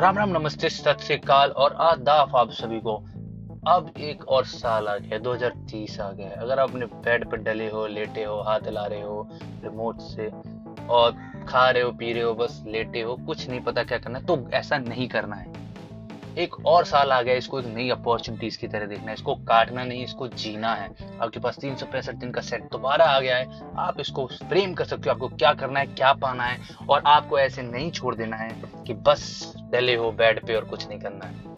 राम राम, नमस्ते, सत श्रीकाल और आदाफ आप सभी को। अब एक और साल आ गया 2030 आ गया अगर आप अपने बेड पर डले हो, लेटे हो, हाथ हिला रहे हो रिमोट से, और खा रहे हो, पी रहे हो, बस लेटे हो, कुछ नहीं पता क्या करना है तो ऐसा नहीं करना है। एक और साल आ गया इसको एक नई अपॉर्चुनिटीज़ की तरह देखना है इसको काटना नहीं, इसको जीना है। आपके पास तीन सौ पैंसठ दिन का सेट दोबारा आ गया है। आप इसको फ्रेम कर सकते हो, आपको क्या करना है, क्या पाना है, और आपको ऐसे नहीं छोड़ देना है कि बस डले हो बेड पे और कुछ नहीं करना है।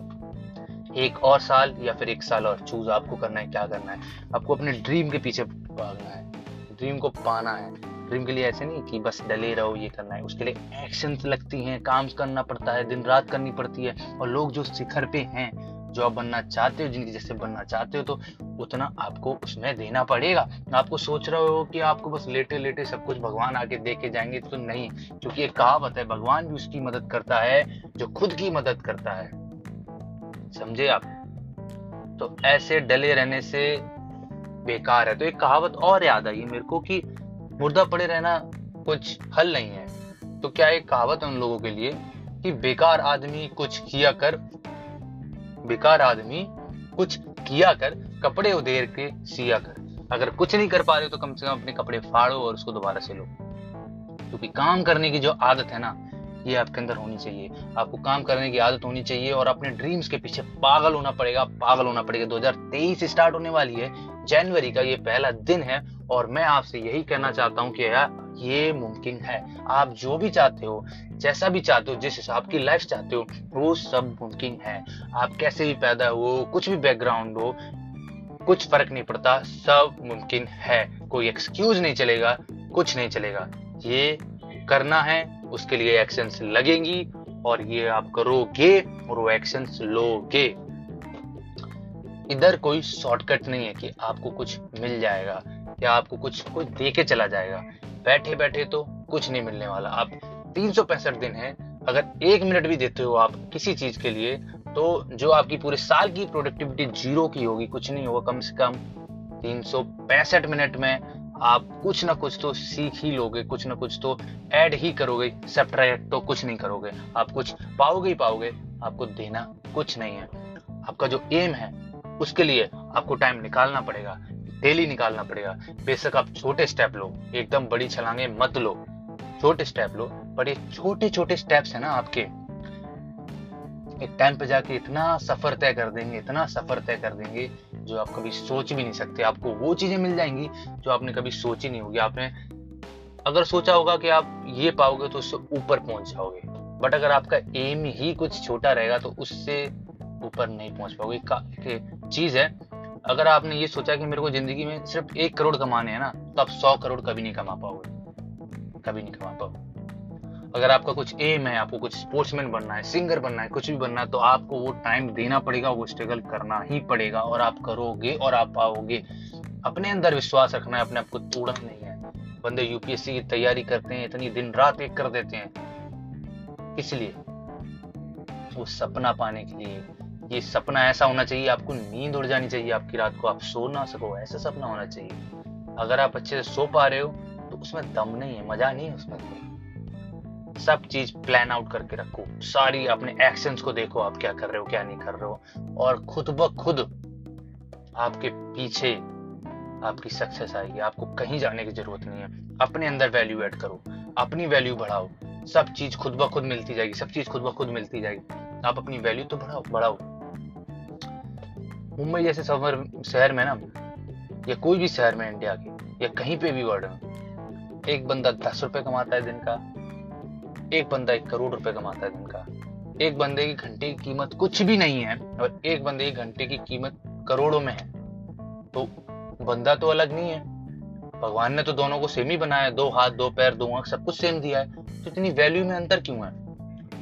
एक और साल या फिर एक साल और चूज़ आपको करना है, क्या करना है। आपको अपने ड्रीम के पीछे भागना है। ड्रीम को पाना है। ड्रीम के लिए ऐसे नहीं कि बस डले रहो, ये करना है। उसके लिए एक्शन लगती हैं, काम करना पड़ता है, दिन रात करनी पड़ती है। और लोग जो शिखर पे हैं, जो आप बनना चाहते हो, जिनकी जैसे बनना चाहते हो तो उतना आपको उसमें देना पड़ेगा। आपको सोच रहे हो कि आपको बस लेटे लेटे सब कुछ भगवान आके दे के जाएँगे तो नहीं। क्योंकि एक कहावत है, भगवान भी उसकी मदद करता है, जो खुद की मदद करता है। समझे आप? तो ऐसे डले रहने से बेकार है। तो एक कहावत और याद आई मेरे को कि मुर्दा पड़े रहना कुछ हल नहीं है। तो क्या एक कहावत है उन लोगों के लिए कि बेकार आदमी कुछ किया कर, बेकार आदमी कुछ किया कर, कपड़े उधेर के सिया कर। अगर कुछ नहीं कर पा रहे हो तो कम से कम अपने कपड़े फाड़ो और उसको दोबारा से लो क्योंकि काम करने की जो आदत है ना, ये आपके अंदर होनी चाहिए। आपको काम करने की आदत होनी चाहिए और अपने ड्रीम्स के पीछे पागल होना पड़ेगा, पागल होना पड़ेगा। 2023 स्टार्ट होने वाली है, जनवरी का ये पहला दिन है और मैं आपसे यही कहना चाहता हूँ कि यार ये मुमकिन है। आप जो भी चाहते हो, जैसा भी चाहते हो, जिस हिसाब की लाइफ चाहते हो, वो सब मुमकिन है। आप कैसे भी पैदा हो, कुछ भी बैकग्राउंड हो, कुछ फ़र्क नहीं पड़ता, सब मुमकिन है। कोई एक्सक्यूज नहीं चलेगा, कुछ नहीं चलेगा। ये करना है, उसके लिए एक्शंस लगेंगी और ये आप करोगे और वो एक्शंस लोगे। इधर कोई शॉर्टकट नहीं है कि आपको कुछ मिल जाएगा। या आपको कुछ कोई दे के चला जाएगा। बैठे बैठे तो कुछ नहीं मिलने वाला। आप तीन दिन है, अगर एक मिनट भी देते हो आप किसी चीज़ के लिए तो जो आपकी पूरे साल की प्रोडक्टिविटी ज़ीरो की होगी, कुछ नहीं होगा कम से कम तीन मिनट में आप कुछ ना कुछ तो सीख ही लोगे, कुछ ना कुछ तो ऐड ही करोगे सब्ट्रैक्ट तो कुछ नहीं करोगे। आप कुछ पाओगे ही पाओगे, आपको देना कुछ नहीं है। आपका जो एम है, उसके लिए आपको टाइम निकालना पड़ेगा। डेली निकालना पड़ेगा। बेशक आप छोटे स्टेप लो, एकदम बड़ी छलांगे मत लो। छोटे स्टेप लो, पर ये छोटे छोटे स्टेप्स है ना आपके। एक टाइम पे जाके इतना सफ़र तय कर देंगे, इतना सफ़र तय कर देंगे, जो आप कभी सोच भी नहीं सकते। आपको वो चीज़ें मिल जाएँगी, जो आपने कभी सोची नहीं होगी। आपने अगर सोचा होगा कि आप ये पाओगे तो उससे ऊपर पहुँच जाओगे। बट अगर आपका एम ही कुछ छोटा रहेगा तो उससे ऊपर नहीं पहुँच पाओगे। चीज़ है अगर आपने ये सोचा कि मेरे को ज़िंदगी में सिर्फ़ एक करोड़ कमाने हैं ना तो आप सौ करोड़ कभी नहीं कमा पाओगे। कभी नहीं कमा पाओगे। अगर आपका कुछ एम है, आपको कुछ स्पोर्ट्समैन बनना है सिंगर बनना है, कुछ भी बनना है तो आपको वो टाइम देना पड़ेगा, वो स्ट्रगल करना ही पड़ेगा, और आप करोगे और आप पाओगे। अपने अंदर विश्वास रखना है, अपने आप को तोड़ना नहीं है। बंदे यूपीएससी की तैयारी करते हैं, इतनी दिन रात एक कर देते हैं। इसलिए वो सपना पाने के लिए ये सपना ऐसा होना चाहिए, आपको नींद उड़ जानी चाहिए, आपकी रात को आप सो ना सको, ऐसा सपना होना चाहिए। अगर आप अच्छे से सो पा रहे हो तो उसमें दम नहीं है, मज़ा नहीं है उसमें। सब चीज़ प्लान आउट करके रखो। सारी अपने एक्शंस को देखो, आप क्या कर रहे हो, क्या नहीं कर रहे हो। और खुद ब खुद आपके पीछे आपकी सक्सेस आएगी। आपको कहीं जाने की ज़रूरत नहीं है। अपने अंदर वैल्यू ऐड करो। अपनी वैल्यू बढ़ाओ। सब चीज़ खुद ब खुद मिलती जाएगी, सब चीज़ खुद ब खुद मिलती जाएगी। आप अपनी वैल्यू तो बढ़ाओ बढ़ाओ। मुंबई जैसे शहर शहर में ना, या कोई भी शहर में इंडिया के, या कहीं पे भी वर्ल्ड में, एक बंदा दस रुपए कमाता है दिन का, एक बंदा एक करोड़ रुपए कमाता है दिन का। एक बंदे की घंटे की कीमत कुछ भी नहीं है, और एक बंदे की घंटे की कीमत करोड़ों में है। तो बंदा तो अलग नहीं है। भगवान ने तो दोनों को सेम ही बनाया, दो हाथ, दो पैर, दो आँख, सब कुछ सेम दिया है। तो इतनी वैल्यू में अंतर क्यों है?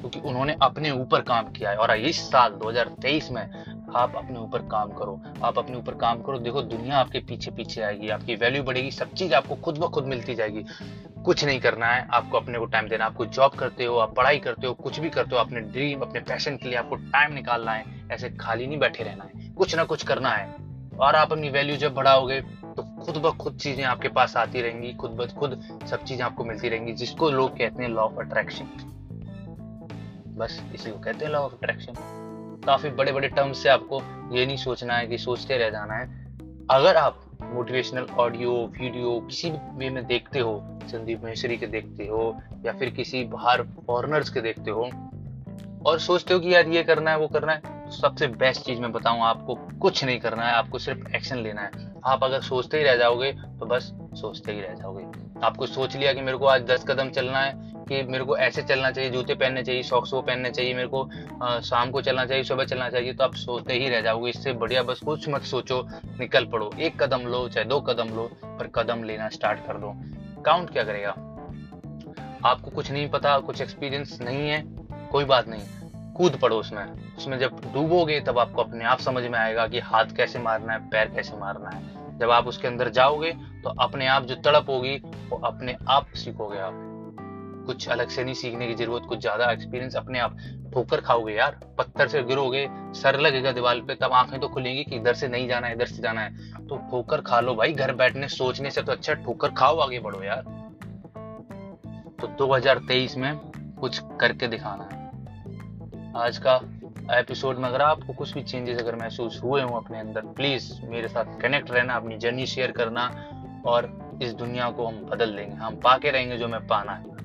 क्योंकि उन्होंने अपने ऊपर काम किया है, और इस साल 2023 में आप अपने ऊपर काम करो, आप अपने ऊपर काम करो। देखो, दुनिया आपके पीछे पीछे आएगी, आपकी वैल्यू बढ़ेगी, सब चीज़ आपको खुद ब खुद मिलती जाएगी। कुछ नहीं करना है, आपको अपने को टाइम देना आपको जॉब करते हो, आप पढ़ाई करते हो, कुछ भी करते हो, अपने ड्रीम अपने पैशन के लिए आपको टाइम निकालना है, ऐसे खाली नहीं बैठे रहना है। कुछ ना कुछ करना है। और आप अपनी वैल्यू जब बढ़ाओगे तो खुद ब खुद चीज़ें आपके पास आती रहेंगी, खुद ब खुद सब चीज़ें आपको मिलती रहेंगी, जिसको लोग कहते हैं लॉ ऑफ़ अट्रैक्शन बस इसी को कहते हैं लॉ ऑफ़ अट्रैक्शन काफ़ी बड़े बड़े टर्म्स से आपको ये नहीं सोचना है कि सोचते रह जाना है। अगर आप मोटिवेशनल ऑडियो वीडियो किसी भी में देखते हो, संदीप महेश्वरी के देखते हो या फिर किसी बाहर फॉरनर्स के देखते हो और सोचते हो कि यार ये करना है, वो करना है तो सबसे बेस्ट चीज़ मैं बताऊँ आपको, कुछ नहीं करना है, आपको सिर्फ़ एक्शन लेना है। आप अगर सोचते ही रह जाओगे तो बस सोचते ही रह जाओगे। आपको सोच लिया कि मेरे को आज दस कदम चलना है कि मेरे को ऐसे चलना चाहिए, जूते पहनने चाहिए सॉक्स वो पहनने चाहिए, मेरे को शाम को चलना चाहिए, सुबह चलना चाहिए तो आप सोचते ही रह जाओगे। इससे बढ़िया बस कुछ मत सोचो, निकल पड़ो। एक कदम लो, चाहे दो कदम लो, पर कदम लेना स्टार्ट कर दो। काउंट क्या करेगा? आपको कुछ नहीं पता, कुछ एक्सपीरियंस नहीं है, कोई बात नहीं। कूद पड़ो उसमें। उसमें जब डूबोगे, तब आपको अपने आप समझ में आएगा कि हाथ कैसे मारना है, पैर कैसे मारना है। जब आप उसके अंदर जाओगे तो अपने आप जो तड़प होगी, वो अपने आप सीखोगे आप। कुछ अलग से नहीं सीखने की ज़रूरत, कुछ ज़्यादा एक्सपीरियंस अपने आप ठोकर खाओगे यार। पत्थर से गिरोगे, सर लगेगा दीवार पे, तब आँखें तो खुलेंगी कि इधर से नहीं जाना है, इधर से जाना है। तो ठोकर खा लो भाई, घर बैठने सोचने से तो अच्छा ठोकर खाओ आगे बढ़ो यार। तो 2023 में कुछ करके दिखाना है। आज का एपिसोड में अगर आपको कुछ भी चेंजेस अगर महसूस हुए हो अपने अंदर प्लीज़ मेरे साथ कनेक्ट रहना, अपनी जर्नी शेयर करना और इस दुनिया को हम बदल देंगे। हम पाके रहेंगे जो मैं पाना है।